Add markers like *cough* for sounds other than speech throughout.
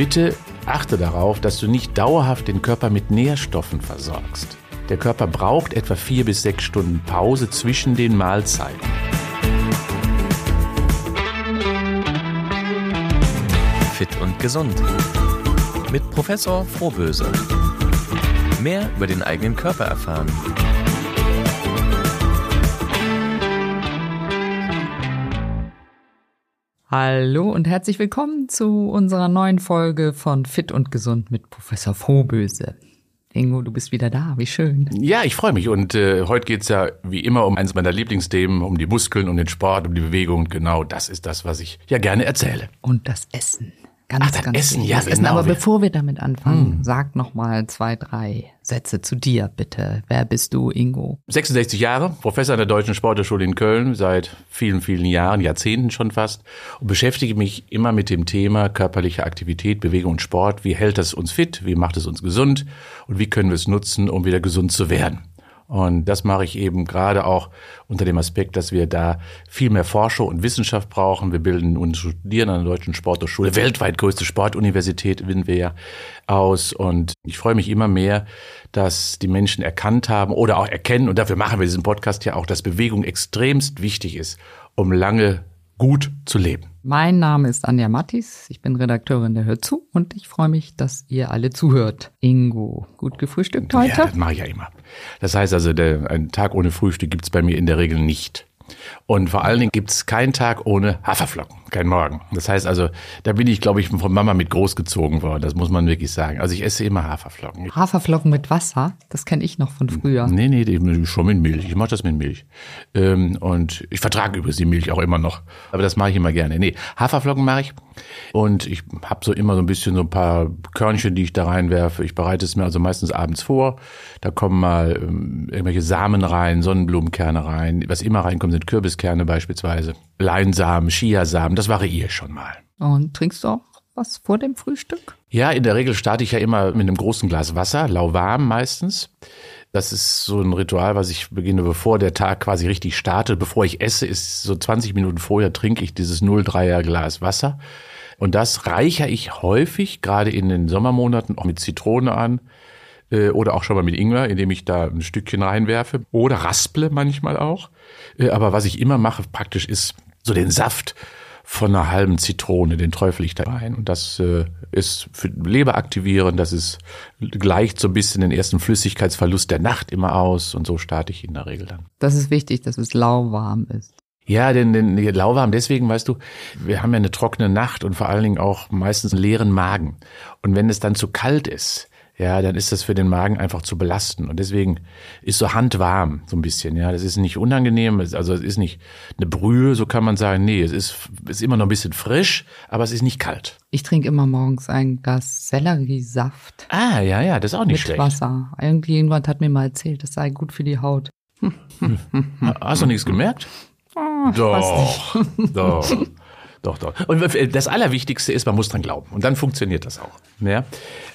Bitte achte darauf, dass du nicht dauerhaft den Körper mit Nährstoffen versorgst. Der Körper braucht etwa vier bis sechs Stunden Pause zwischen den Mahlzeiten. Fit und gesund. Mit Professor Frohböse. Mehr über den eigenen Körper erfahren. Hallo und herzlich willkommen zu unserer neuen Folge von Fit und Gesund mit Professor Frohböse. Ingo, du bist wieder da, wie schön. Ja, ich freue mich und äh, heute geht's ja wie immer um eines meiner Lieblingsthemen, um die Muskeln, um den Sport, um die Bewegung. Genau das ist das, was ich ja gerne erzähle. Und das Essen. Ganz, Ach, das ganz Essen, ja, das Essen. genau. Aber bevor wir damit anfangen, Hm. sag noch mal zwei, drei Sätze zu dir, bitte. Wer bist du, Ingo? 66 Jahre, Professor an der Deutschen Sporthochschule in Köln, seit vielen, vielen Jahren, Jahrzehnten schon fast und beschäftige mich immer mit dem Thema körperliche Aktivität, Bewegung und Sport. Wie hält das uns fit? Wie macht es uns gesund? Und wie können wir es nutzen, um wieder gesund zu werden? Und das mache ich eben gerade auch unter dem Aspekt, dass wir da viel mehr Forschung und Wissenschaft brauchen. Wir bilden und studieren an der Deutschen Sporthochschule, weltweit größte Sportuniversität sind wir ja aus. Und ich freue mich immer mehr, dass die Menschen erkannt haben oder auch erkennen, und dafür machen wir diesen Podcast ja auch, dass Bewegung extremst wichtig ist, um lange gut zu leben. Mein Name ist Anja Mattis, ich bin Redakteurin der Hör zu und ich freue mich, dass ihr alle zuhört. Ingo, gut gefrühstückt heute? Ja, das mache ich ja immer. Das heißt also, der, ein Tag ohne Frühstück gibt's bei mir in der Regel nicht. Und vor allen Dingen gibt's keinen Tag ohne Haferflocken, kein Morgen. Das heißt also, da bin ich, glaube ich, von Mama mit großgezogen worden. Das muss man wirklich sagen. Also ich esse immer Haferflocken. Haferflocken mit Wasser, das kenne ich noch von früher. Nee, nee, schon mit Milch. Ich mache das mit Milch. Ähm, und ich vertrage übrigens die Milch auch immer noch. Aber das mache ich immer gerne. Nee, Haferflocken mache ich. Und ich habe so immer so ein bisschen so ein paar Körnchen, die ich da reinwerfe. Ich bereite es mir also meistens abends vor. Da kommen mal ähm, irgendwelche Samen rein, Sonnenblumenkerne rein. Was immer reinkommt, sind Kürbiskerne beispielsweise. Leinsamen, Chiasamen, das variiert schon mal. Und trinkst du auch was vor dem Frühstück? Ja, in der Regel starte ich ja immer mit einem großen Glas Wasser, lauwarm meistens. Das ist so ein Ritual, was ich beginne, bevor der Tag quasi richtig startet. Bevor ich esse, ist so 20 Minuten vorher trinke ich dieses 0,3er Glas Wasser. Und das reichere ich häufig, gerade in den Sommermonaten, auch mit Zitrone an äh, oder auch schon mal mit Ingwer, indem ich da ein Stückchen reinwerfe oder rasple manchmal auch. Äh, Aber was ich immer mache praktisch ist so den Saft von einer halben Zitrone, den träufel ich da rein. Und das äh, ist für Leber aktivieren, das ist gleicht so ein bisschen den ersten Flüssigkeitsverlust der Nacht immer aus und so starte ich in der Regel dann. Das ist wichtig, dass es lauwarm ist. Ja, denn, denn lauwarm deswegen, weißt du, wir haben ja eine trockene Nacht und vor allen Dingen auch meistens einen leeren Magen. Und wenn es dann zu kalt ist, ja, dann ist das für den Magen einfach zu belasten. Und deswegen ist so handwarm so ein bisschen, ja. Das ist nicht unangenehm, also es ist nicht eine Brühe, so kann man sagen. Nee, es ist, ist immer noch ein bisschen frisch, aber es ist nicht kalt. Ich trinke immer morgens ein Glas Selleriesaft Ah, ja, ja, das ist auch nicht mit schlecht. Wasser. Irgendjemand hat mir mal erzählt, das sei gut für die Haut. Hast du nichts gemerkt? Ah, Doch, doch, doch, doch. Und das Allerwichtigste ist, man muss dran glauben. Und dann funktioniert das auch. Ja?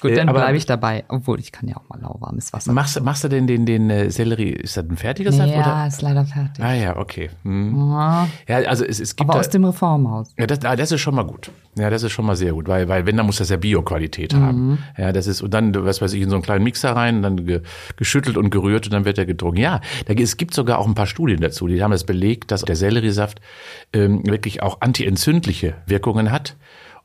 Gut, Äh, dann bleibe ich dabei. Obwohl, ich kann ja auch mal lauwarmes Wasser. Machst, machst du denn den, den äh, Sellerie, ist das ein fertiger Saft? ja, Oder? ist leider fertig. Ah ja, okay. Hm. Ja, Ja, also es, es gibt aber da, aus dem Reformhaus. ja, das, ah, das ist schon mal gut. Ja, das ist schon mal sehr gut, weil, weil wenn, dann muss das ja Bio-Qualität haben. Ja, das ist, und dann, was weiß ich, in so einen kleinen Mixer rein, dann ge, geschüttelt und gerührt und dann wird er getrunken. Ja, da, es gibt sogar auch ein paar Studien dazu, die haben das belegt, dass der Selleriesaft ähm, wirklich auch antientzündliche Wirkungen hat.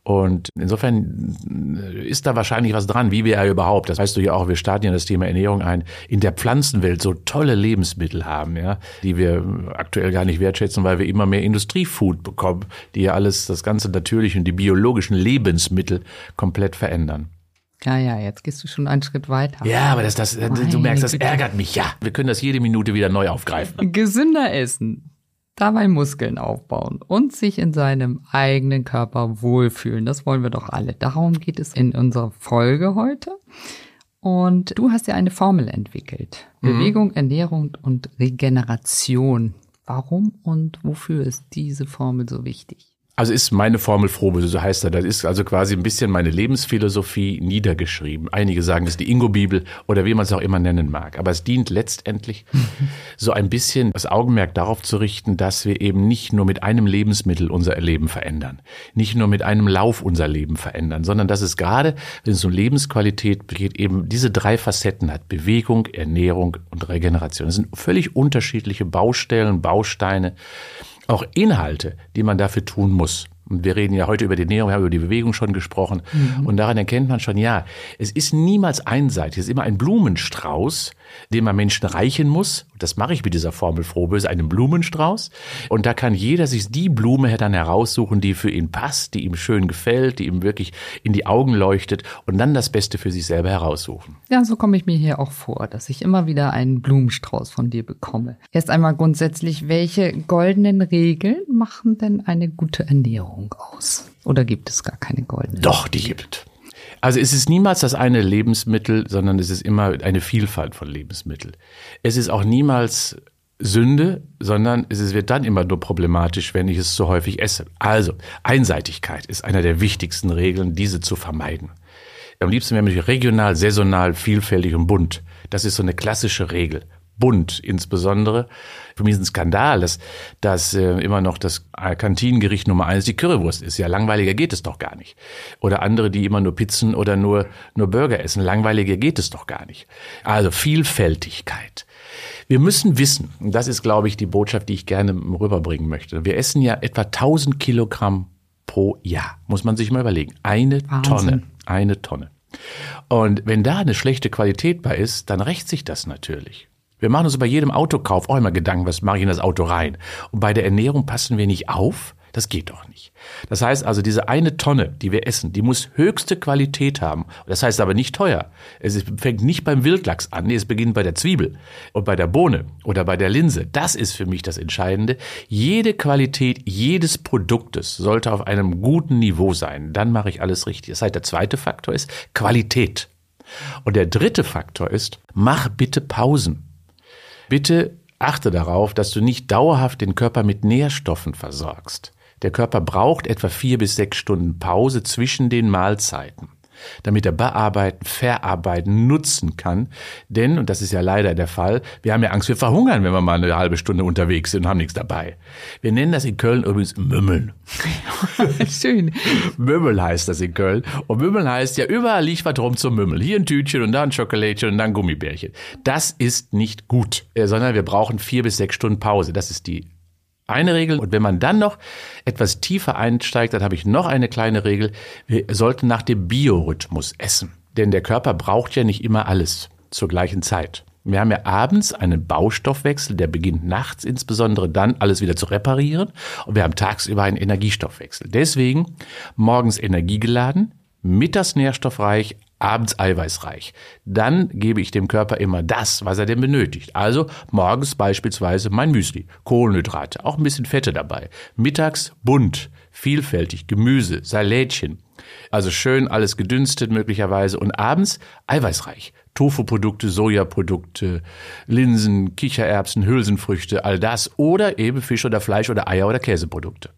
Und insofern äh, ist da wahrscheinlich was dran, wie wir ja überhaupt, das weißt du ja auch, wir starten ja das Thema Ernährung ein, in der Pflanzenwelt so tolle Lebensmittel haben, ja, die wir aktuell gar nicht wertschätzen, weil wir immer mehr Industriefood bekommen, die ja alles, das ganze natürliche und die biologischen Lebensmittel komplett verändern. Ja, ja, jetzt gehst du schon einen Schritt weiter. Ja, aber das, das, du merkst, das ärgert mich, ja. Wir können das jede Minute wieder neu aufgreifen. Gesünder essen, dabei Muskeln aufbauen und sich in seinem eigenen Körper wohlfühlen. Das wollen wir doch alle. Darum geht es in unserer Folge heute. Und du hast ja eine Formel entwickelt. Bewegung, Ernährung und Regeneration. Warum und wofür ist diese Formel so wichtig? Also ist meine Formel Frobe, so heißt er. Das ist also quasi ein bisschen meine Lebensphilosophie niedergeschrieben. Einige sagen, das ist die Ingo-Bibel oder wie man es auch immer nennen mag. Aber es dient letztendlich *laughs* so ein bisschen das Augenmerk darauf zu richten, dass wir eben nicht nur mit einem Lebensmittel unser Leben verändern, nicht nur mit einem Lauf unser Leben verändern, sondern dass es gerade, wenn es um Lebensqualität geht, eben diese drei Facetten hat. Bewegung, Ernährung und Regeneration. Das sind völlig unterschiedliche Baustellen, Bausteine auch Inhalte, die man dafür tun muss. Und wir reden ja heute über die Ernährung, wir haben über die Bewegung schon gesprochen. Mhm. Und daran erkennt man schon, ja, es ist niemals einseitig. Es ist immer ein Blumenstrauß, den man Menschen reichen muss. Das mache ich mit dieser Formel Frohböse, einen Blumenstrauß. Und da kann jeder sich die Blume dann heraussuchen, die für ihn passt, die ihm schön gefällt, die ihm wirklich in die Augen leuchtet und dann das Beste für sich selber heraussuchen. Ja, so komme ich mir hier auch vor, dass ich immer wieder einen Blumenstrauß von dir bekomme. Erst einmal grundsätzlich, welche goldenen Regeln machen denn eine gute Ernährung aus? Oder gibt es gar keine goldenen? Doch, die gibt. Also es ist niemals das eine Lebensmittel, sondern es ist immer eine Vielfalt von Lebensmitteln. Es ist auch niemals Sünde, sondern es wird dann immer nur problematisch, wenn ich es zu häufig esse. Also, Einseitigkeit ist einer der wichtigsten Regeln, diese zu vermeiden. Am liebsten wäre mich regional, saisonal, vielfältig und bunt. Das ist so eine klassische Regel bunt insbesondere. Für mich ist ein Skandal, dass, dass äh, immer noch das Kantinengericht Nummer eins die Currywurst ist. Ja, langweiliger geht es doch gar nicht. Oder andere, die immer nur Pizzen oder nur, nur Burger essen. Langweiliger geht es doch gar nicht. Also Vielfältigkeit. Wir müssen wissen, und das ist, glaube ich, die Botschaft, die ich gerne rüberbringen möchte. Wir essen ja etwa 1000 Kilogramm pro Jahr. Muss man sich mal überlegen. Eine Wahnsinn. Tonne. Eine Tonne. Und wenn da eine schlechte Qualität bei ist, dann rächt sich das natürlich. Wir machen uns bei jedem Autokauf auch immer Gedanken, was mache ich in das Auto rein? Und bei der Ernährung passen wir nicht auf? Das geht doch nicht. Das heißt also, diese eine Tonne, die wir essen, die muss höchste Qualität haben. Das heißt aber nicht teuer. Es fängt nicht beim Wildlachs an, nee, es beginnt bei der Zwiebel und bei der Bohne oder bei der Linse. Das ist für mich das Entscheidende. Jede Qualität jedes Produktes sollte auf einem guten Niveau sein. Dann mache ich alles richtig. Das heißt, der zweite Faktor ist Qualität. Und der dritte Faktor ist, mach bitte Pausen. Bitte achte darauf, dass du nicht dauerhaft den Körper mit Nährstoffen versorgst. Der Körper braucht etwa vier bis sechs Stunden Pause zwischen den Mahlzeiten damit er bearbeiten, verarbeiten, nutzen kann. Denn, und das ist ja leider der Fall, wir haben ja Angst, wir verhungern, wenn wir mal eine halbe Stunde unterwegs sind und haben nichts dabei. Wir nennen das in Köln übrigens Mümmeln. *laughs* Schön. Mümmel heißt das in Köln. Und Mümmeln heißt ja, überall liegt was rum zum Mümmel. Hier ein Tütchen und da ein Schokolädchen und da ein Gummibärchen. Das ist nicht gut, äh, sondern wir brauchen vier bis sechs Stunden Pause. Das ist die eine Regel. Und wenn man dann noch etwas tiefer einsteigt, dann habe ich noch eine kleine Regel. Wir sollten nach dem Biorhythmus essen. Denn der Körper braucht ja nicht immer alles zur gleichen Zeit. Wir haben ja abends einen Baustoffwechsel, der beginnt nachts insbesondere dann alles wieder zu reparieren. Und wir haben tagsüber einen Energiestoffwechsel. Deswegen morgens energiegeladen, mittags nährstoffreich, abends eiweißreich. Dann gebe ich dem Körper immer das, was er denn benötigt. Also morgens beispielsweise mein Müsli, Kohlenhydrate, auch ein bisschen Fette dabei. Mittags bunt, vielfältig, Gemüse, Salätchen. Also schön alles gedünstet möglicherweise und abends eiweißreich. Tofu-Produkte, Sojaprodukte, Linsen, Kichererbsen, Hülsenfrüchte, all das oder eben Fisch oder Fleisch oder Eier oder Käseprodukte.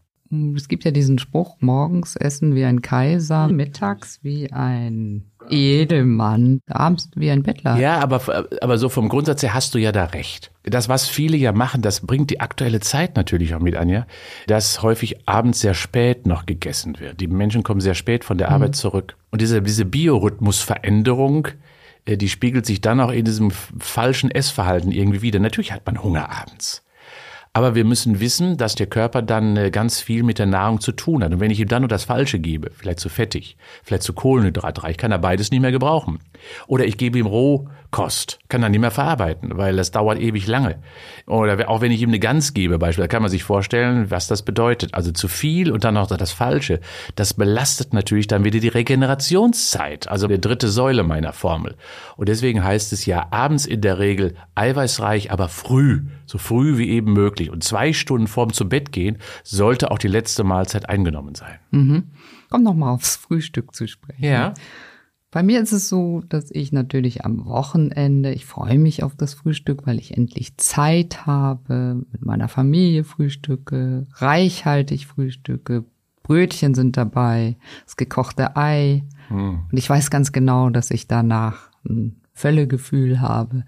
Es gibt ja diesen Spruch, morgens essen wie ein Kaiser, mittags wie ein Edelmann, abends wie ein Bettler. Ja, aber, aber so vom Grundsatz her hast du ja da recht. Das, was viele ja machen, das bringt die aktuelle Zeit natürlich auch mit an, ja, dass häufig abends sehr spät noch gegessen wird. Die Menschen kommen sehr spät von der mhm. Arbeit zurück. Und diese, diese Biorhythmusveränderung, äh, die spiegelt sich dann auch in diesem falschen Essverhalten irgendwie wieder. Natürlich hat man Hunger abends. Aber wir müssen wissen, dass der Körper dann äh, ganz viel mit der Nahrung zu tun hat. Und wenn ich ihm dann nur das Falsche gebe, vielleicht zu fettig, vielleicht zu kohlenhydratreich, kann er beides nicht mehr gebrauchen. Oder ich gebe ihm Rohkost, kann er nicht mehr verarbeiten, weil das dauert ewig lange. Oder auch wenn ich ihm eine Gans gebe, beispielsweise, kann man sich vorstellen, was das bedeutet. Also zu viel und dann noch das Falsche. Das belastet natürlich dann wieder die Regenerationszeit, also der dritte Säule meiner Formel. Und deswegen heißt es ja abends in der Regel eiweißreich, aber früh, so früh wie eben möglich möglich. Und zwei Stunden vorm zu Bett gehen sollte auch die letzte Mahlzeit eingenommen sein. Mhm. Komm noch mal aufs Frühstück zu sprechen. Ja. Bei mir ist es so, dass ich natürlich am Wochenende, ich freue mich auf das Frühstück, weil ich endlich Zeit habe, mit meiner Familie frühstücke, reichhaltig frühstücke, Brötchen sind dabei, das gekochte Ei. Hm. Und ich weiß ganz genau, dass ich danach ein Völlegefühl habe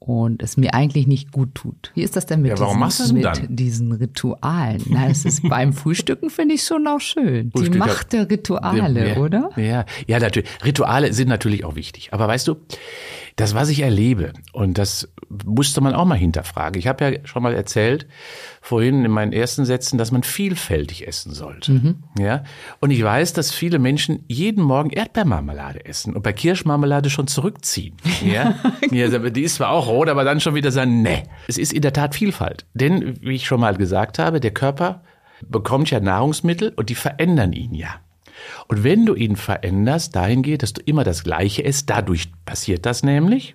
und es mir eigentlich nicht gut tut. Wie ist das denn mit, ja, warum diesen, mit diesen Ritualen? Na, es ist beim Frühstücken finde ich schon auch schön. Frühstück, Die Macht der Rituale, ja, oder? Ja, ja, natürlich. Rituale sind natürlich auch wichtig. Aber weißt du, das, was ich erlebe, und das musste man auch mal hinterfragen. Ich habe ja schon mal erzählt, vorhin in meinen ersten Sätzen, dass man vielfältig essen sollte. Mhm. Ja. Und ich weiß, dass viele Menschen jeden Morgen Erdbeermarmelade essen und bei Kirschmarmelade schon zurückziehen. *laughs* Ja. ja die ist zwar auch rot, aber dann schon wieder sagen, ne. Es ist in der Tat Vielfalt. Denn, wie ich schon mal gesagt habe, der Körper bekommt ja Nahrungsmittel und die verändern ihn ja. Und wenn du ihn veränderst, dahin geht, dass du immer das Gleiche isst, dadurch passiert das nämlich,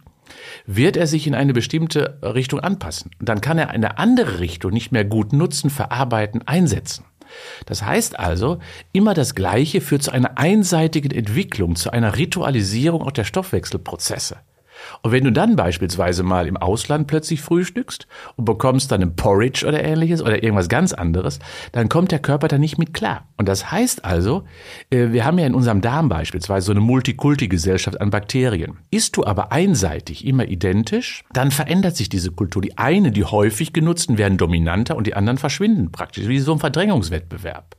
wird er sich in eine bestimmte Richtung anpassen. Und dann kann er eine andere Richtung nicht mehr gut nutzen, verarbeiten, einsetzen. Das heißt also, immer das Gleiche führt zu einer einseitigen Entwicklung, zu einer Ritualisierung auch der Stoffwechselprozesse. Und wenn du dann beispielsweise mal im Ausland plötzlich frühstückst und bekommst dann ein Porridge oder ähnliches oder irgendwas ganz anderes, dann kommt der Körper da nicht mit klar. Und das heißt also, äh, wir haben ja in unserem Darm beispielsweise so eine Multikulti-Gesellschaft an Bakterien. Isst du aber einseitig immer identisch, dann verändert sich diese Kultur. Die eine, die häufig genutzten, werden dominanter und die anderen verschwinden praktisch, wie so ein Verdrängungswettbewerb.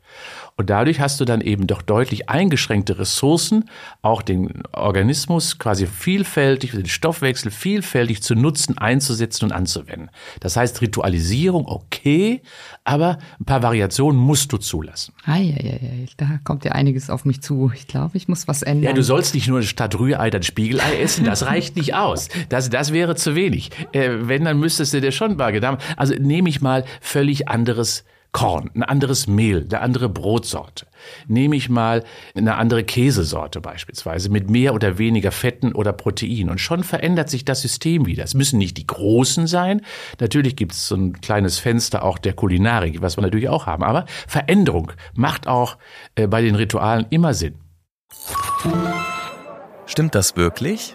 Und dadurch hast du dann eben doch deutlich eingeschränkte Ressourcen, auch den Organismus quasi vielfältig, den Stoffwechsel vielfältig zu nutzen, einzusetzen und anzuwenden. Das heißt, Ritualisierung okay, aber ein paar Variationen musst du zulassen. Eieiei, da kommt ja einiges auf mich zu. Ich glaube, ich muss was ändern. Ja, du sollst nicht nur statt Rührei dann Spiegelei essen, das reicht nicht aus. Das, das wäre zu wenig. Äh, wenn, dann müsstest du dir schon mal Gedanken, also nehme ich mal völlig anderes Korn, ein anderes Mehl, eine andere Brotsorte. Nehme ich mal eine andere Käsesorte beispielsweise mit mehr oder weniger Fetten oder Protein und schon verändert sich das System wieder. Es müssen nicht die großen sein. Natürlich gibt es so ein kleines Fenster auch der Kulinarik, was wir natürlich auch haben. Aber Veränderung macht auch äh, bei den Ritualen immer Sinn. Stimmt das wirklich?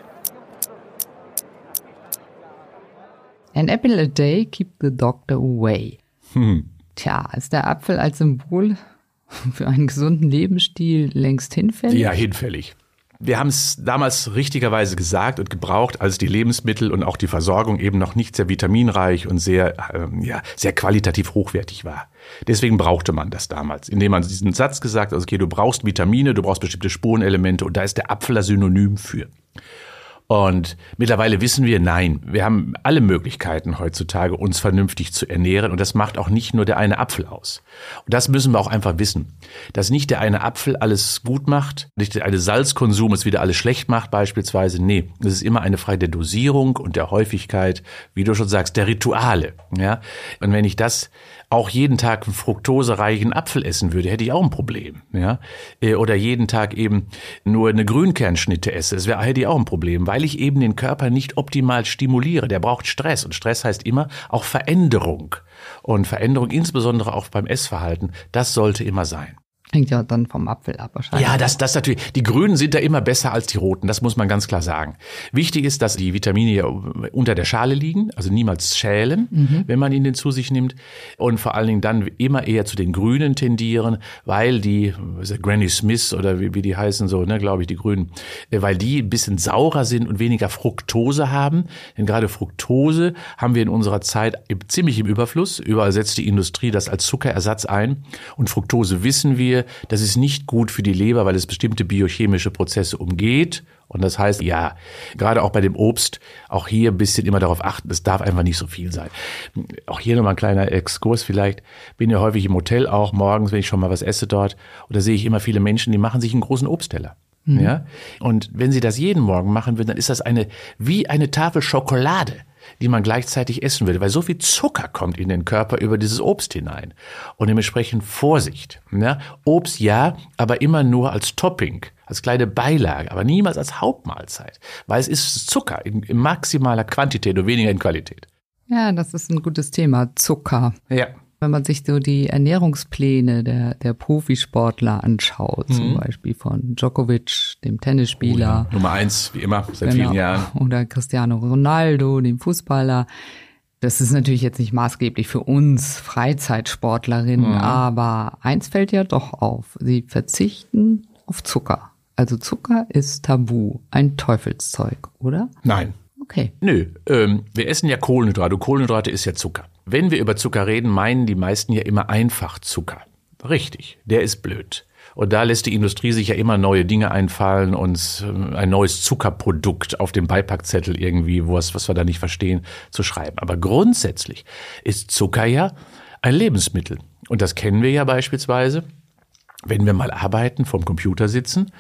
An apple a day keep the doctor away. Hm. Tja, ist der Apfel als Symbol für einen gesunden Lebensstil längst hinfällig? Ja, hinfällig. Wir haben es damals richtigerweise gesagt und gebraucht, als die Lebensmittel und auch die Versorgung eben noch nicht sehr vitaminreich und sehr, ähm, ja, sehr qualitativ hochwertig war. Deswegen brauchte man das damals, indem man diesen Satz gesagt hat, also okay, du brauchst Vitamine, du brauchst bestimmte Spurenelemente und da ist der Apfel das Synonym für. Und mittlerweile wissen wir, nein, wir haben alle Möglichkeiten heutzutage, uns vernünftig zu ernähren. Und das macht auch nicht nur der eine Apfel aus. Und das müssen wir auch einfach wissen, dass nicht der eine Apfel alles gut macht, nicht der eine Salzkonsum es wieder alles schlecht macht beispielsweise. Nee, es ist immer eine Frage der Dosierung und der Häufigkeit, wie du schon sagst, der Rituale. Ja, und wenn ich das auch jeden Tag einen fruktosereichen Apfel essen würde, hätte ich auch ein Problem. Ja? Äh, oder jeden Tag eben nur eine Grünkernschnitte esse, das wäre, hätte ich auch ein Problem, weil ich eben den Körper nicht optimal stimuliere. Der braucht Stress und Stress heißt immer auch Veränderung. Und Veränderung insbesondere auch beim Essverhalten, das sollte immer sein. Hängt ja dann vom Apfel ab wahrscheinlich. Ja, das, das natürlich. Die Grünen sind da immer besser als die Roten. Das muss man ganz klar sagen. Wichtig ist, dass die Vitamine ja unter der Schale liegen, also niemals schälen, mhm. wenn man ihnen zu sich nimmt. Und vor allen Dingen dann immer eher zu den Grünen tendieren, weil die, Granny Smith oder wie, wie die heißen so, ne, glaube ich, die Grünen, äh, weil die ein bisschen saurer sind und weniger Fructose haben. Denn gerade Fructose haben wir in unserer Zeit ziemlich im Überfluss. Überall setzt die Industrie das als Zuckerersatz ein. Und Fructose wissen wir, das ist nicht gut für die Leber, weil es bestimmte biochemische Prozesse umgeht. Und das heißt, ja, gerade auch bei dem Obst, auch hier ein bisschen immer darauf achten, es darf einfach nicht so viel sein. Auch hier nochmal ein kleiner Exkurs vielleicht. Bin ja häufig im Hotel auch morgens, wenn ich schon mal was esse dort. Und da sehe ich immer viele Menschen, die machen sich einen großen Obstteller. Mhm. Ja? Und wenn sie das jeden Morgen machen würden, dann ist das eine, wie eine Tafel Schokolade die man gleichzeitig essen würde, weil so viel Zucker kommt in den Körper über dieses Obst hinein. Und dementsprechend Vorsicht. Ja? Obst ja, aber immer nur als Topping, als kleine Beilage, aber niemals als Hauptmahlzeit, weil es ist Zucker in, in maximaler Quantität und weniger in Qualität. Ja, das ist ein gutes Thema, Zucker. Ja. Wenn man sich so die Ernährungspläne der, der Profisportler anschaut, mhm. zum Beispiel von Djokovic, dem Tennisspieler. Oh ja. Nummer eins, wie immer, seit genau. vielen Jahren. Oder Cristiano Ronaldo, dem Fußballer. Das ist natürlich jetzt nicht maßgeblich für uns Freizeitsportlerinnen, mhm. aber eins fällt ja doch auf. Sie verzichten auf Zucker. Also Zucker ist tabu, ein Teufelszeug, oder? Nein. Okay. Nö, ähm, wir essen ja Kohlenhydrate. Kohlenhydrate ist ja Zucker. Wenn wir über Zucker reden, meinen die meisten ja immer einfach Zucker. Richtig, der ist blöd. Und da lässt die Industrie sich ja immer neue Dinge einfallen, uns ähm, ein neues Zuckerprodukt auf dem Beipackzettel irgendwie, was, was wir da nicht verstehen, zu schreiben. Aber grundsätzlich ist Zucker ja ein Lebensmittel. Und das kennen wir ja beispielsweise, wenn wir mal arbeiten, vom Computer sitzen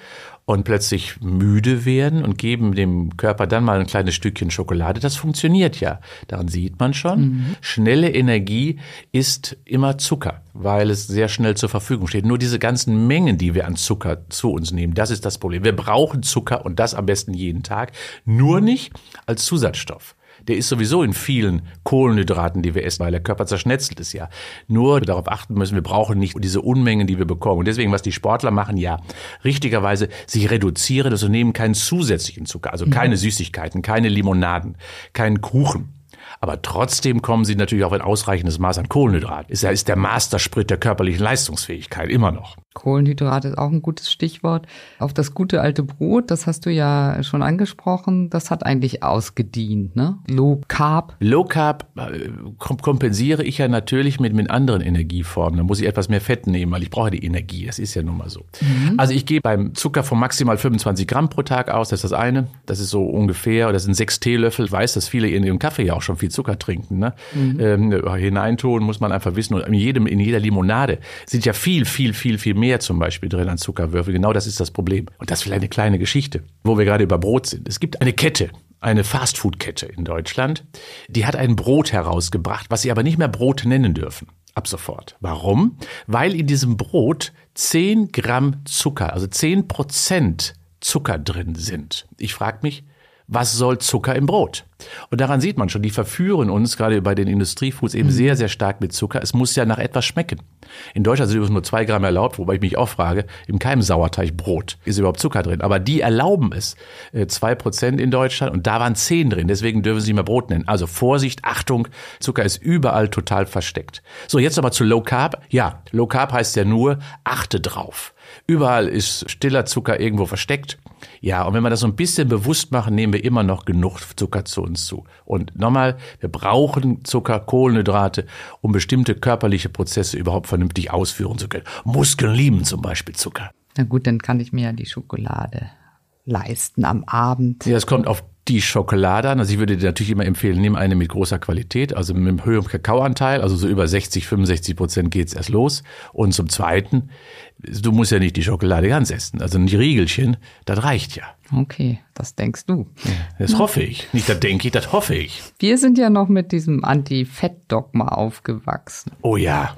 und plötzlich müde werden und geben dem Körper dann mal ein kleines Stückchen Schokolade, das funktioniert ja. Daran sieht man schon. Mhm. Schnelle Energie ist immer Zucker, weil es sehr schnell zur Verfügung steht. Nur diese ganzen Mengen, die wir an Zucker zu uns nehmen, das ist das Problem. Wir brauchen Zucker und das am besten jeden Tag, nur nicht als Zusatzstoff der ist sowieso in vielen Kohlenhydraten, die wir essen, weil der Körper zerschnetzelt ist ja. Nur darauf achten müssen, wir brauchen nicht diese Unmengen, die wir bekommen. Und deswegen, was die Sportler machen, ja, richtigerweise, sie reduzieren das und nehmen keinen zusätzlichen Zucker, also keine mhm. Süßigkeiten, keine Limonaden, keinen Kuchen. Aber trotzdem kommen sie natürlich auf ein ausreichendes Maß an Kohlenhydrat. Ist, ist der Mastersprit der körperlichen Leistungsfähigkeit immer noch. Kohlenhydrat ist auch ein gutes Stichwort. Auf das gute alte Brot, das hast du ja schon angesprochen, das hat eigentlich ausgedient, ne? Low Carb. Low Carb äh, kompensiere ich ja natürlich mit, mit anderen Energieformen. Da muss ich etwas mehr Fett nehmen, weil ich brauche die Energie. Das ist ja nun mal so. Mhm. Also ich gehe beim Zucker von maximal 25 Gramm pro Tag aus. Das ist das eine. Das ist so ungefähr, das sind sechs Teelöffel. Ich weiß, dass viele in ihrem Kaffee ja auch schon viel Zucker trinken. Ne? Mhm. Ähm, hineintun muss man einfach wissen. Und in jedem, in jeder Limonade sind ja viel, viel, viel, viel mehr zum Beispiel drin an Zuckerwürfel. Genau das ist das Problem. Und das ist vielleicht eine kleine Geschichte, wo wir gerade über Brot sind. Es gibt eine Kette, eine Fastfood-Kette in Deutschland, die hat ein Brot herausgebracht, was sie aber nicht mehr Brot nennen dürfen. Ab sofort. Warum? Weil in diesem Brot 10 Gramm Zucker, also 10 Prozent Zucker drin sind. Ich frage mich, was soll Zucker im Brot? Und daran sieht man schon, die verführen uns gerade bei den Industriefoods eben mhm. sehr, sehr stark mit Zucker. Es muss ja nach etwas schmecken. In Deutschland sind übrigens nur zwei Gramm erlaubt, wobei ich mich auch frage, in keinem Sauerteigbrot ist überhaupt Zucker drin. Aber die erlauben es. Äh, zwei Prozent in Deutschland und da waren zehn drin. Deswegen dürfen sie mehr Brot nennen. Also Vorsicht, Achtung, Zucker ist überall total versteckt. So, jetzt aber zu Low Carb. Ja, Low Carb heißt ja nur, achte drauf. Überall ist stiller Zucker irgendwo versteckt. Ja, und wenn wir das so ein bisschen bewusst machen, nehmen wir immer noch genug Zucker zu uns zu. Und nochmal, wir brauchen Zucker, Kohlenhydrate, um bestimmte körperliche Prozesse überhaupt vernünftig ausführen zu können. Muskeln lieben zum Beispiel Zucker. Na gut, dann kann ich mir ja die Schokolade leisten am Abend. Ja, es kommt auf die Schokolade an. Also ich würde dir natürlich immer empfehlen, nimm eine mit großer Qualität, also mit einem höheren Kakaoanteil, also so über 60, 65 Prozent geht's erst los. Und zum Zweiten, du musst ja nicht die Schokolade ganz essen, also ein Riegelchen, das reicht ja. Okay, das denkst du. Das hoffe ich. Nicht das denke ich, das hoffe ich. Wir sind ja noch mit diesem Anti-Fett-Dogma aufgewachsen. Oh ja.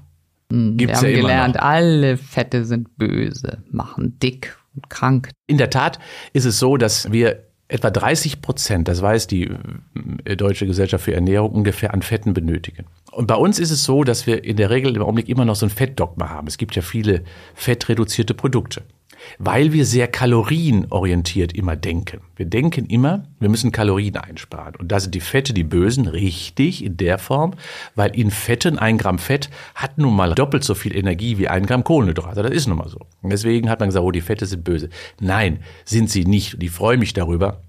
Hm, Gibt's Wir haben ja gelernt, noch. alle Fette sind böse, machen dick und krank. In der Tat ist es so, dass wir etwa 30 Prozent, das weiß die äh, Deutsche Gesellschaft für Ernährung, ungefähr an Fetten benötigen. Und bei uns ist es so, dass wir in der Regel im Augenblick immer noch so ein Fettdogma haben. Es gibt ja viele fettreduzierte Produkte weil wir sehr kalorienorientiert immer denken. Wir denken immer, wir müssen Kalorien einsparen. Und da sind die Fette die Bösen, richtig in der Form, weil in Fetten, ein Gramm Fett hat nun mal doppelt so viel Energie wie ein Gramm Kohlenhydrate. Das ist nun mal so. Und deswegen hat man gesagt, oh, die Fette sind böse. Nein, sind sie nicht. Und ich freue mich darüber.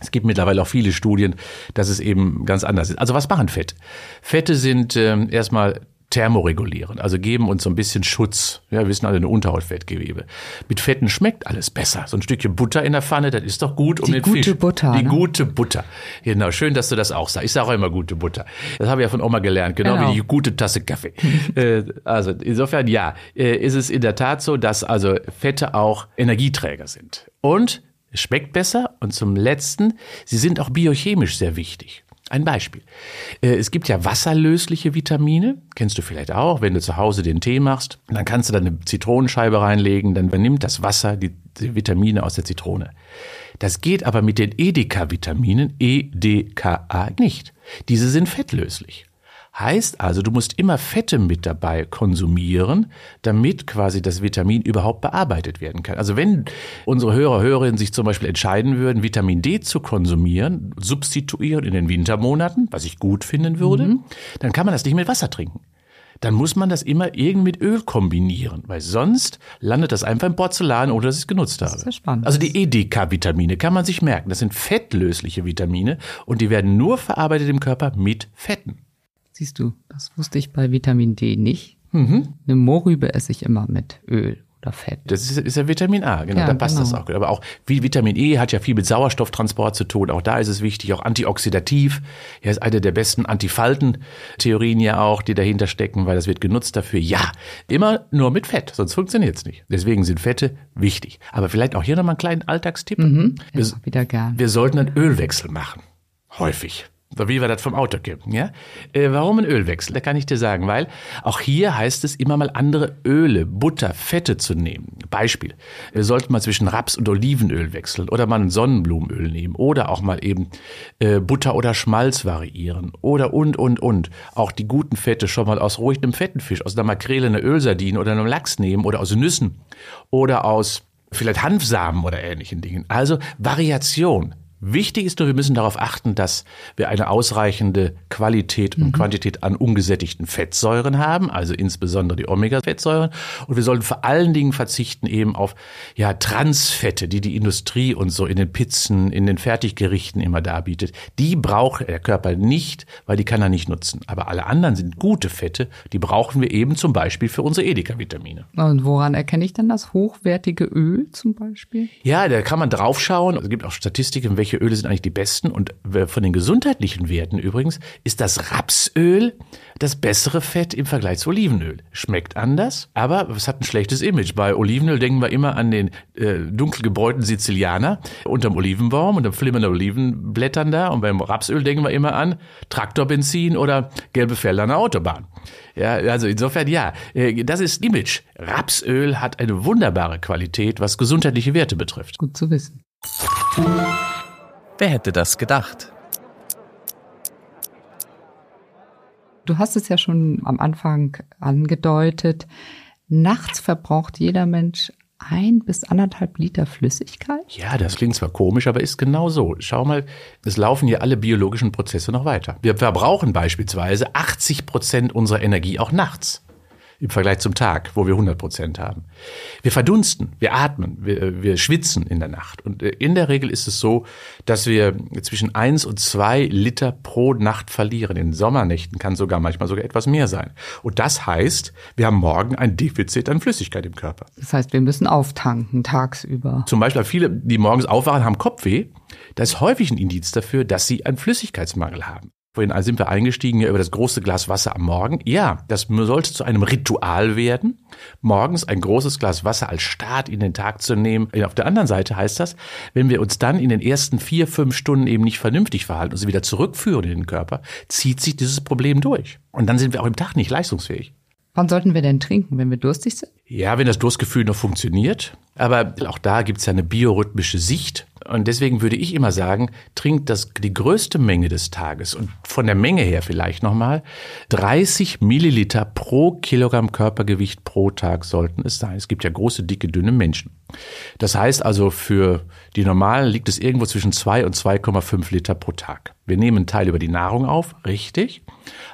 Es gibt mittlerweile auch viele Studien, dass es eben ganz anders ist. Also was machen Fette? Fette sind äh, erstmal thermoregulieren, also geben uns so ein bisschen Schutz. Ja, wir wissen alle, eine Unterhautfettgewebe. Mit Fetten schmeckt alles besser. So ein Stückchen Butter in der Pfanne, das ist doch gut um Die den gute Fisch. Butter. Die ne? gute Butter. Genau, schön, dass du das auch sagst. Ich sage auch immer gute Butter. Das habe ich ja von Oma gelernt, genau, genau. wie die gute Tasse Kaffee. *laughs* äh, also insofern ja, äh, ist es in der Tat so, dass also Fette auch Energieträger sind. Und es schmeckt besser. Und zum Letzten, sie sind auch biochemisch sehr wichtig. Ein Beispiel. Äh, es gibt ja wasserlösliche Vitamine, kennst du vielleicht auch, wenn du zu Hause den Tee machst, dann kannst du da eine Zitronenscheibe reinlegen, dann übernimmt das Wasser die, Vitamine aus der Zitrone. Das geht aber mit den Edeka-Vitaminen, EDKA, nicht. Diese sind fettlöslich. Heißt also, du musst immer Fette mit dabei konsumieren, damit quasi das Vitamin überhaupt bearbeitet werden kann. Also wenn unsere Hörer, Hörerinnen sich zum Beispiel entscheiden würden, Vitamin D zu konsumieren, substituieren in den Wintermonaten, was ich gut finden würde, mhm. dann kann man das nicht mit Wasser trinken dann muss man das immer irgendwie mit Öl kombinieren, weil sonst landet das einfach im Porzellan oder dass ich es genutzt habe. Das ist spannend. Also die EDK-Vitamine kann man sich merken. Das sind fettlösliche Vitamine und die werden nur verarbeitet im Körper mit Fetten. Siehst du, das wusste ich bei Vitamin D nicht. Mhm. Eine Mohrrübe esse ich immer mit Öl oder Fett. Das ist, ist ja Vitamin A, genau, ja, da passt genau. das auch. Aber auch wie Vitamin E hat ja viel mit Sauerstofftransport zu tun. Auch da ist es wichtig, auch antioxidativ. Ja, ist eine der besten Antifalten-Theorien ja auch, die dahinter stecken, weil das wird genutzt dafür. Ja, immer nur mit Fett, sonst funktioniert es nicht. Deswegen sind Fette wichtig. Aber vielleicht auch hier nochmal einen kleinen Alltagstipp. Mhm, wir, wieder gern. Wir sollten einen Ölwechsel machen. Häufig. So wie wir das vom Auto kennen, ja? Äh, warum ein Ölwechsel? Da kann ich dir sagen, weil auch hier heißt es immer mal andere Öle, Butter, Fette zu nehmen. Beispiel. Wir sollten mal zwischen Raps- und Olivenöl wechseln oder mal ein Sonnenblumenöl nehmen oder auch mal eben äh, Butter oder Schmalz variieren oder und, und, und. Auch die guten Fette schon mal aus ruhig einem fetten Fisch, aus einer Makrele, einer Ölsardine oder einem Lachs nehmen oder aus Nüssen oder aus vielleicht Hanfsamen oder ähnlichen Dingen. Also Variation. Wichtig ist nur, wir müssen darauf achten, dass wir eine ausreichende Qualität und mhm. Quantität an ungesättigten Fettsäuren haben, also insbesondere die Omega-Fettsäuren. Und wir sollten vor allen Dingen verzichten eben auf ja Transfette, die die Industrie und so in den Pizzen, in den Fertiggerichten immer darbietet. Die braucht der Körper nicht, weil die kann er nicht nutzen. Aber alle anderen sind gute Fette, die brauchen wir eben zum Beispiel für unsere Edeka-Vitamine. Und woran erkenne ich dann das hochwertige Öl zum Beispiel? Ja, da kann man draufschauen. Es gibt auch Statistiken, welche welche Öle sind eigentlich die besten. Und von den gesundheitlichen Werten übrigens ist das Rapsöl das bessere Fett im Vergleich zu Olivenöl. Schmeckt anders, aber es hat ein schlechtes Image. Bei Olivenöl denken wir immer an den äh, dunkel gebräunten Sizilianer unterm Olivenbaum und dem flimmernden Olivenblättern da. Und beim Rapsöl denken wir immer an Traktorbenzin oder gelbe Felder an der Autobahn. Ja, also insofern ja, äh, das ist Image. Rapsöl hat eine wunderbare Qualität, was gesundheitliche Werte betrifft. Gut zu wissen. Wer hätte das gedacht? Du hast es ja schon am Anfang angedeutet. Nachts verbraucht jeder Mensch ein bis anderthalb Liter Flüssigkeit? Ja, das klingt zwar komisch, aber ist genau so. Schau mal, es laufen hier alle biologischen Prozesse noch weiter. Wir verbrauchen beispielsweise 80 Prozent unserer Energie auch nachts im Vergleich zum Tag, wo wir 100 Prozent haben. Wir verdunsten, wir atmen, wir, wir schwitzen in der Nacht. Und äh, in der Regel ist es so, dass wir zwischen eins und zwei Liter pro Nacht verlieren. In Sommernächten kann sogar manchmal sogar etwas mehr sein. Und das heißt, wir haben morgen ein Defizit an Flüssigkeit im Körper. Das heißt, wir müssen auftanken tagsüber. Zum Beispiel viele, die morgens aufwachen, haben Kopfweh. Das ist häufig ein Indiz dafür, dass sie einen Flüssigkeitsmangel haben. Vorhin sind wir eingestiegen über das große Glas Wasser am Morgen. Ja, das sollte zu einem Ritual werden, morgens ein großes Glas Wasser als Start in den Tag zu nehmen. Auf der anderen Seite heißt das, wenn wir uns dann in den ersten vier, fünf Stunden eben nicht vernünftig verhalten und sie wieder zurückführen in den Körper, zieht sich dieses Problem durch. Und dann sind wir auch im Tag nicht leistungsfähig. Wann sollten wir denn trinken, wenn wir durstig sind? Ja, wenn das Durstgefühl noch funktioniert. Aber auch da gibt es ja eine biorhythmische Sicht. Und deswegen würde ich immer sagen, trinkt das, die größte Menge des Tages und von der Menge her vielleicht nochmal 30 Milliliter pro Kilogramm Körpergewicht pro Tag sollten es sein. Es gibt ja große, dicke, dünne Menschen. Das heißt also, für die Normalen liegt es irgendwo zwischen 2 und 2,5 Liter pro Tag. Wir nehmen einen Teil über die Nahrung auf, richtig.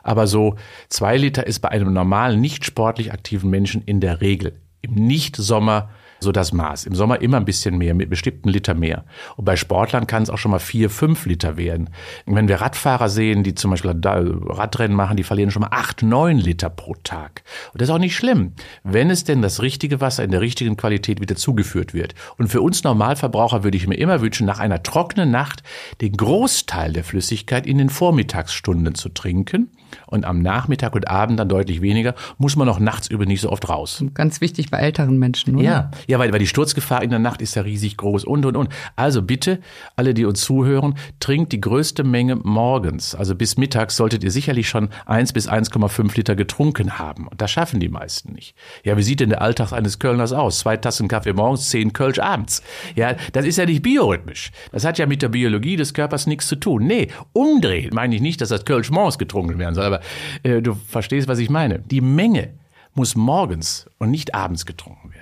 Aber so zwei Liter ist bei einem normalen, nicht sportlich aktiven Menschen in der Regel im Nicht-Sommer so das Maß. Im Sommer immer ein bisschen mehr, mit bestimmten Liter mehr. Und bei Sportlern kann es auch schon mal vier, fünf Liter werden. Und wenn wir Radfahrer sehen, die zum Beispiel Radrennen machen, die verlieren schon mal acht, neun Liter pro Tag. Und das ist auch nicht schlimm, wenn es denn das richtige Wasser in der richtigen Qualität wieder zugeführt wird. Und für uns Normalverbraucher würde ich mir immer wünschen, nach einer trockenen Nacht den Großteil der Flüssigkeit in den Vormittagsstunden zu trinken und am Nachmittag und Abend dann deutlich weniger, muss man auch nachts über nicht so oft raus. Ganz wichtig bei älteren Menschen, oder? Ja, Ja, weil, weil die Sturzgefahr in der Nacht ist ja riesig groß und, und, und. Also bitte, alle, die uns zuhören, trinkt die größte Menge morgens. Also bis mittags solltet ihr sicherlich schon eins bis 1,5 Liter getrunken haben. Und das schaffen die meisten nicht. Ja, wie sieht denn der Alltag eines Kölners aus? Zwei Tassen Kaffee morgens, zehn Kölsch abends. Ja, das ist ja nicht biorhythmisch. Das hat ja mit der Biologie des Körpers nichts zu tun. Nee, umdrehen meine ich nicht, dass das Kölsch morgens getrunken werden soll, aber äh, du verstehst, was ich meine. Die Menge muss morgens und nicht abends getrunken werden.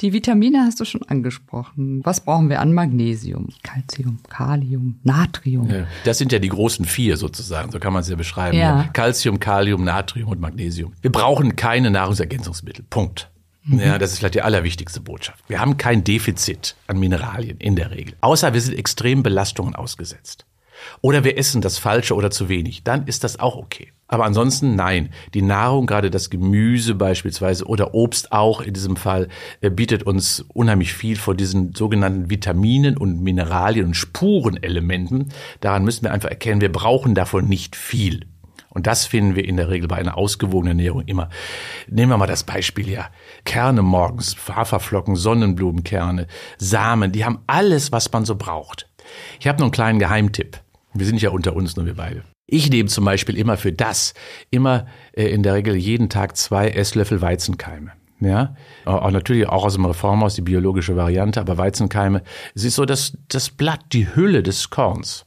Die Vitamine hast du schon angesprochen. Was brauchen wir an Magnesium, Calcium, Kalium, Natrium? Ja, das sind ja die großen vier sozusagen, so kann man es ja beschreiben. Ja. Calcium, Kalium, Natrium und Magnesium. Wir brauchen keine Nahrungsergänzungsmittel. Punkt. Mhm. Ja, das ist vielleicht die allerwichtigste Botschaft. Wir haben kein Defizit an Mineralien in der Regel. Außer wir sind extremen Belastungen ausgesetzt. Oder wir essen das Falsche oder zu wenig. Dann ist das auch okay. Aber ansonsten nein. Die Nahrung, gerade das Gemüse beispielsweise oder Obst auch in diesem Fall, äh, bietet uns unheimlich viel von diesen sogenannten Vitaminen und Mineralien und Spurenelementen. Daran müssen wir einfach erkennen, wir brauchen davon nicht viel. Und das finden wir in der Regel bei einer ausgewogenen Ernährung immer. Nehmen wir mal das Beispiel ja. Kerne morgens, Haferflocken, Sonnenblumenkerne, Samen, die haben alles, was man so braucht. Ich habe noch einen kleinen Geheimtipp. Wir sind ja unter uns, nur wir beide. Ich nehme zum Beispiel immer für das, immer äh, in der Regel jeden Tag zwei Esslöffel Weizenkeime. Ja, auch natürlich auch aus dem Reformhaus die biologische Variante, aber Weizenkeime, es ist so dass das Blatt, die Hülle des Korns.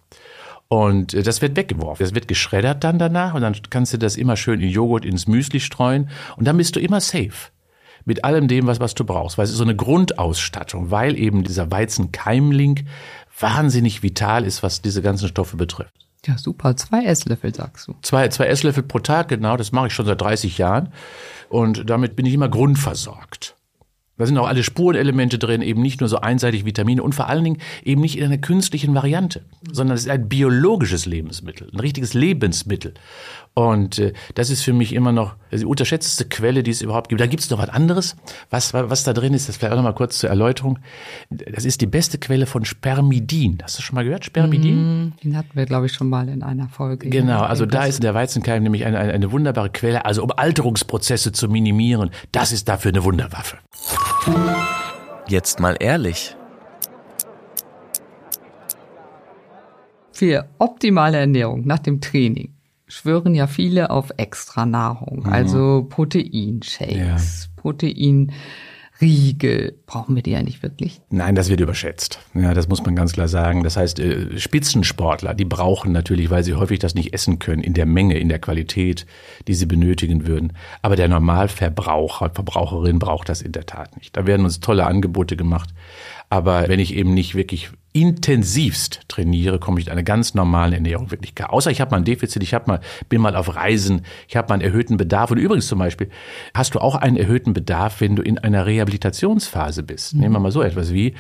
Und äh, das wird weggeworfen. Das wird geschreddert dann danach und dann kannst du das immer schön in Joghurt ins Müsli streuen und dann bist du immer safe mit allem dem, was, was du brauchst. Weil es ist so eine Grundausstattung, weil eben dieser Weizenkeimling wahnsinnig vital ist, was diese ganzen Stoffe betrifft. Ja, super. Zwei Esslöffel, sagst du. Zwei, zwei Esslöffel pro Tag, genau. Das mache ich schon seit 30 Jahren. Und damit bin ich immer grundversorgt. Da sind auch alle Spurenelemente drin, eben nicht nur so einseitig Vitamine und vor allen Dingen eben nicht in einer künstlichen Variante, sondern es ist ein biologisches Lebensmittel, ein richtiges Lebensmittel. Und äh, das ist für mich immer noch die unterschätzteste Quelle, die es überhaupt gibt. Da gibt es noch was anderes, was, was da drin ist, das vielleicht auch noch mal kurz zur Erläuterung. Das ist die beste Quelle von Spermidin. Hast du schon mal gehört, Spermidin? Mm, den hatten wir, glaube ich, schon mal in einer Folge. Genau, also da ist der Weizenkeim nämlich eine, eine, eine wunderbare Quelle, also um Alterungsprozesse zu minimieren. Das ist dafür eine Wunderwaffe. Jetzt mal ehrlich. Für optimale Ernährung nach dem Training schwören ja viele auf Extranahrung, mhm. also Proteinshakes, ja. Protein Riegel. Brauchen wir die ja nicht wirklich? Nein, das wird überschätzt. Ja, das muss man ganz klar sagen. Das heißt, äh, Spitzensportler, die brauchen natürlich, weil sie häufig das nicht essen können, in der Menge, in der Qualität, die sie benötigen würden. Aber der Normalverbraucher, Verbraucherin braucht das in der Tat nicht. Da werden uns tolle Angebote gemacht. Aber wenn ich eben nicht wirklich intensivst trainiere, komme ich in eine ganz normale Ernährung wirklich klar. Außer ich habe mal ein Defizit, ich habe mal, bin mal auf Reisen, ich habe mal einen erhöhten Bedarf. Und übrigens zum Beispiel, hast du auch einen erhöhten Bedarf, wenn du in einer Rehabilitationsphase bist. Mhm. Nehmen wir mal so etwas wie,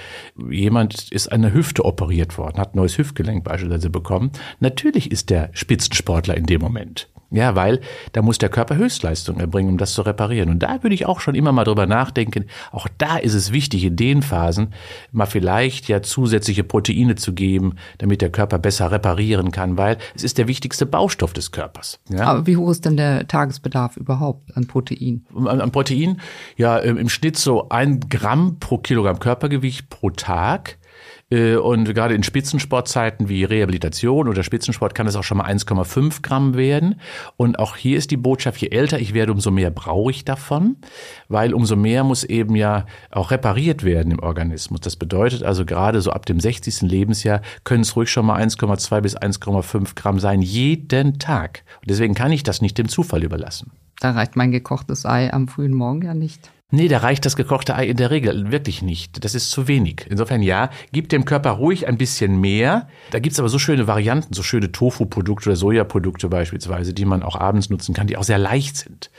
jemand ist an der Hüfte operiert worden, hat ein neues Hüftgelenk beispielsweise bekommen. Natürlich ist der Spitzensportler in dem Moment. Ja, weil da muss der Körper Höchstleistung erbringen, um das zu reparieren. Und da würde ich auch schon immer mal drüber nachdenken. Auch da ist es wichtig, in den Phasen mal vielleicht ja zusätzliche Proteine zu geben, damit der Körper besser reparieren kann, weil es ist der wichtigste Baustoff des Körpers. Ja? Aber wie hoch ist denn der Tagesbedarf überhaupt an Protein? An, an Protein? Ja, im Schnitt so ein Gramm pro Kilogramm Körpergewicht pro Tag. Äh, und gerade in Spitzensportzeiten wie Rehabilitation oder Spitzensport kann es auch schon mal 1,5 Gramm werden. Und auch hier ist die Botschaft, je älter ich werde, umso mehr brauche ich davon, weil umso mehr muss eben ja auch repariert werden im Organismus. Das bedeutet also gerade so ab dem 60. Lebensjahr können es ruhig schon mal 1,2 bis 1,5 Gramm sein, jeden Tag. Und deswegen kann ich das nicht dem Zufall überlassen. Da reicht mein gekochtes Ei am frühen Morgen ja nicht. Nee, da reicht das gekochte Ei in der Regel wirklich nicht. Das ist zu wenig. Insofern ja, gib dem Körper ruhig ein bisschen mehr. Da gibt's aber so schöne Varianten, so schöne Tofu-Produkte oder Sojaprodukte beispielsweise, die man auch abends nutzen kann, die auch sehr leicht sind.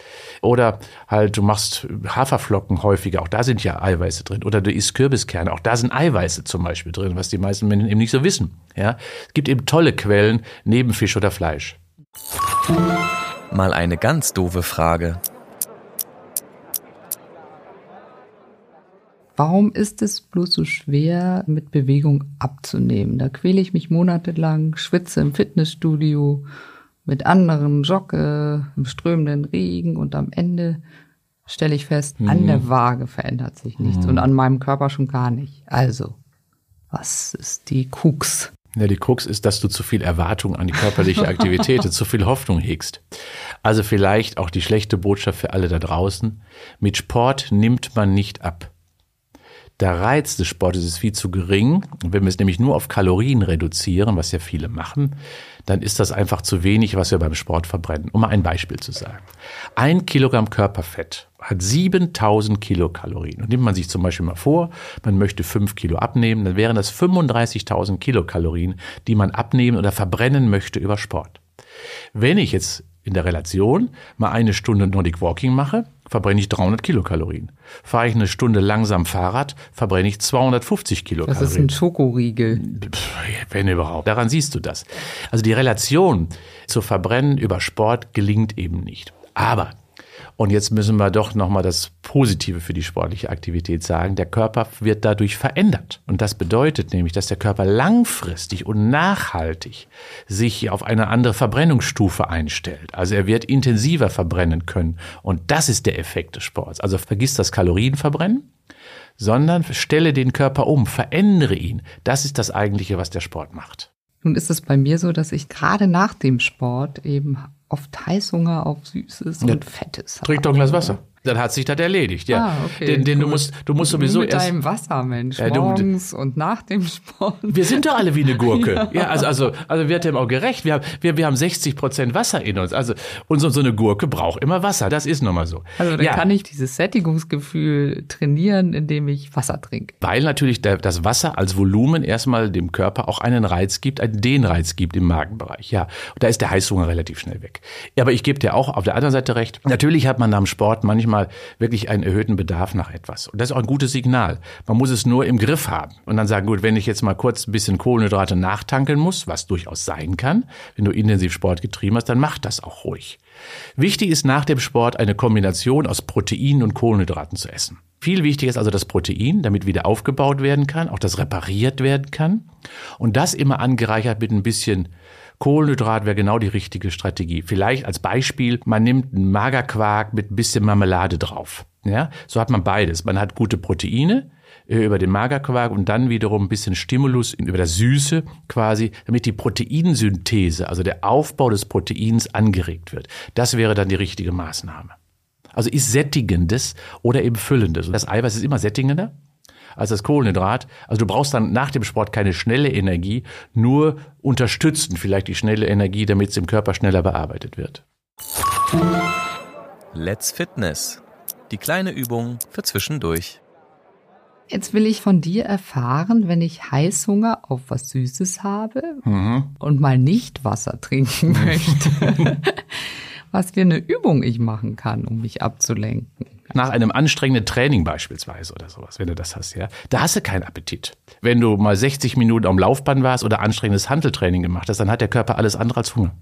Oder halt, du machst Haferflocken häufiger, auch da sind ja Eiweiße drin. Oder du isst Kürbiskerne, auch da sind Eiweiße zum Beispiel drin, was die meisten Menschen eben nicht so wissen. Ja, Es gibt eben tolle Quellen neben Fisch oder Fleisch. Mal eine ganz doofe Frage. Warum ist es bloß so schwer, mit Bewegung abzunehmen? Da quäle ich mich monatelang, schwitze im Fitnessstudio, mit anderen jogge, im strömenden Regen und am Ende stelle ich fest, an der Waage verändert sich nichts und an meinem Körper schon gar nicht. Also, was ist die Krux? Ja, die Krux ist, dass du zu viel Erwartung an die körperliche *laughs* Aktivität und zu viel Hoffnung hegst. Also vielleicht auch die schlechte Botschaft für alle da draußen. Mit Sport nimmt man nicht ab. Der Reiz des Sportes ist viel zu gering. Wenn wir es nämlich nur auf Kalorien reduzieren, was ja viele machen, dann ist das einfach zu wenig, was wir beim Sport verbrennen. Um mal ein Beispiel zu sagen. Ein Kilogramm Körperfett hat 7000 Kilokalorien. Und nimmt man sich zum Beispiel mal vor, man möchte fünf Kilo abnehmen, dann wären das 35.000 Kilokalorien, die man abnehmen oder verbrennen möchte über Sport. Wenn ich jetzt in der Relation mal eine Stunde Nordic Walking mache, verbrenne ich 300 Kilokalorien. Fahre ich eine Stunde langsam Fahrrad, verbrenne ich 250 Kilokalorien. Das ist ein Schokoriegel. Wenn überhaupt. Daran siehst du das. Also die Relation zu verbrennen über Sport gelingt eben nicht. Aber und jetzt müssen wir doch nochmal das Positive für die sportliche Aktivität sagen. Der Körper wird dadurch verändert. Und das bedeutet nämlich, dass der Körper langfristig und nachhaltig sich auf eine andere Verbrennungsstufe einstellt. Also er wird intensiver verbrennen können. Und das ist der Effekt des Sports. Also vergiss das Kalorienverbrennen, sondern stelle den Körper um, verändere ihn. Das ist das eigentliche, was der Sport macht. Nun ist es bei mir so, dass ich gerade nach dem Sport eben oft Heißhunger auf Süßes ja. und Fettes. Trink doch ein Glas Wasser dann hat sich das erledigt, ja. Ah, okay, denn, denn du musst, du musst sowieso mit erst. Mit deinem Wasser, Mensch. Ja, morgens und nach dem Sport. Wir sind doch alle wie eine Gurke. *laughs* ja. ja, also, also, also wird dem auch gerecht. Wir haben, wir, wir haben 60 Prozent Wasser in uns. Also, und so, so eine Gurke braucht immer Wasser. Das ist nun mal so. Also, dann ja. kann ich dieses Sättigungsgefühl trainieren, indem ich Wasser trinke. Weil natürlich der, das Wasser als Volumen erstmal dem Körper auch einen Reiz gibt, einen Dehnreiz gibt im Magenbereich. Ja. Und da ist der Heißhunger relativ schnell weg. Aber ich gebe dir auch auf der anderen Seite recht. Natürlich hat man dem Sport manchmal manchmal wirklich einen erhöhten Bedarf nach etwas. Und das ist auch ein gutes Signal. Man muss es nur im Griff haben und dann sagen, gut, wenn ich jetzt mal kurz ein bisschen Kohlenhydrate nachtankeln muss, was durchaus sein kann, wenn du intensiv Sport getrieben hast, dann mach das auch ruhig. Wichtig ist nach dem Sport eine Kombination aus Proteinen und Kohlenhydraten zu essen. Viel wichtiger ist also das Protein, damit wieder aufgebaut werden kann, auch das repariert werden kann. Und das immer angereichert mit ein bisschen Kohlenhydrat wäre genau die richtige Strategie. Vielleicht als Beispiel, man nimmt einen Magerquark mit ein bisschen Marmelade drauf. Ja, so hat man beides. Man hat gute Proteine äh, über den Magerquark und dann wiederum ein bisschen Stimulus über das Süße quasi, damit die Proteinsynthese, also der Aufbau des Proteins angeregt wird. Das wäre dann die richtige Maßnahme. Also ist sättigendes oder eben füllendes. Das Eiweiß ist immer sättigender als das Kohlenhydrat. Also du brauchst dann nach dem Sport keine schnelle Energie, nur unterstützen vielleicht die schnelle Energie, damit es im Körper schneller bearbeitet wird. Let's Fitness. Die kleine Übung für zwischendurch. Jetzt will ich von dir erfahren, wenn ich Heißhunger auf was Süßes habe mhm. und mal nicht Wasser trinken *laughs* möchte, *laughs* was für eine Übung ich machen kann, um mich abzulenken nach einem anstrengenden Training beispielsweise oder sowas, wenn du das hast, ja, da hast du keinen Appetit. Wenn du mal 60 Minuten am Laufband warst oder anstrengendes Handeltraining gemacht hast, dann hat der Körper alles andere als Hunger.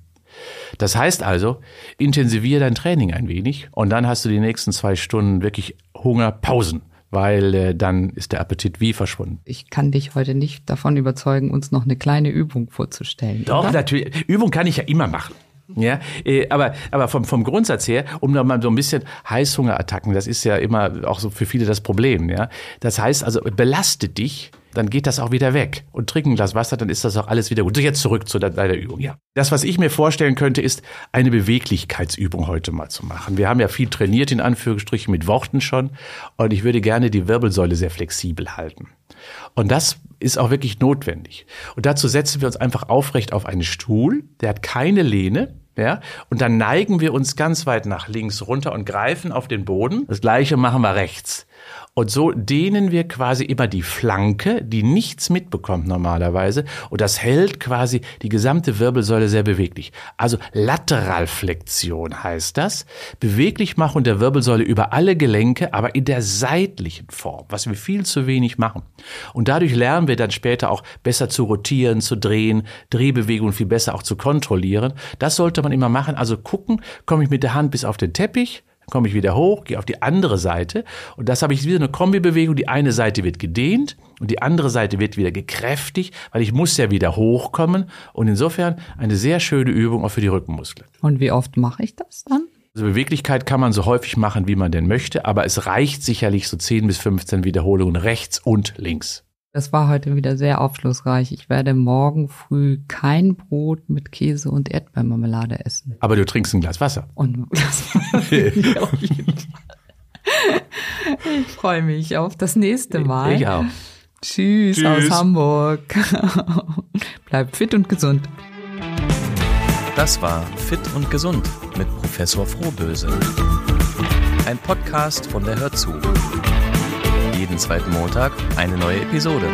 Das heißt also, intensiviere dein Training ein wenig und dann hast du die nächsten zwei Stunden wirklich Hungerpausen weil äh, dann ist der Appetit wie verschwunden. Ich kann dich heute nicht davon überzeugen, uns noch eine kleine Übung vorzustellen. Doch, oder? natürlich. Übung kann ich ja immer machen. Ja, äh, aber, aber vom, vom Grundsatz her, um da mal so ein bisschen Heißhungerattacken, das ist ja immer auch so für viele das Problem, ja. Das heißt also, belaste dich, dann geht das auch wieder weg. Und trink ein Glas Wasser, dann ist das auch alles wieder gut. So, jetzt zurück zu deiner Übung, ja. Das, was ich mir vorstellen könnte, ist, eine Beweglichkeitsübung heute mal zu machen. Wir haben ja viel trainiert, in Anführungsstrichen, mit Worten schon. Und ich würde gerne die Wirbelsäule sehr flexibel halten. Und das ist auch wirklich notwendig. Und dazu setzen wir uns einfach aufrecht auf einen Stuhl, der hat keine Lehne, ja, und dann neigen wir uns ganz weit nach links runter und greifen auf den Boden. Das gleiche machen wir rechts. Und so dehnen wir quasi immer die Flanke, die nichts mitbekommt normalerweise. Und das hält quasi die gesamte Wirbelsäule sehr beweglich. Also Lateralflexion heißt das. Beweglichmachung der Wirbelsäule über alle Gelenke, aber in der seitlichen Form, was wir viel zu wenig machen. Und dadurch lernen wir dann später auch besser zu rotieren, zu drehen, Drehbewegungen viel besser auch zu kontrollieren. Das sollte man immer machen. Also gucken, komme ich mit der Hand bis auf den Teppich, komme ich wieder hoch, gehe auf die andere Seite und das habe ich wieder eine Kombibewegung. Die eine Seite wird gedehnt und die andere Seite wird wieder gekräftigt, weil ich muss ja wieder hochkommen und insofern eine sehr schöne Übung auch für die Rückenmuskeln. Und wie oft mache ich das dann? Also Beweglichkeit kann man so häufig machen, wie man denn möchte, aber es reicht sicherlich so 10 bis 15 Wiederholungen rechts und links. Das war heute wieder sehr aufschlussreich. Ich werde morgen früh kein Brot mit Käse und Erdbeermarmelade essen. Aber du trinkst ein Glas Wasser. Und das ich auf jeden Fall. Ich freue mich auf das nächste Mal. Ich auch. Tschüss, Tschüss. aus Hamburg. *laughs* Bleibt fit und gesund. Das war Fit und Gesund mit Professor Frohböse. Ein Podcast von der Hörzu. Jeden zweiten Montag eine neue Episode.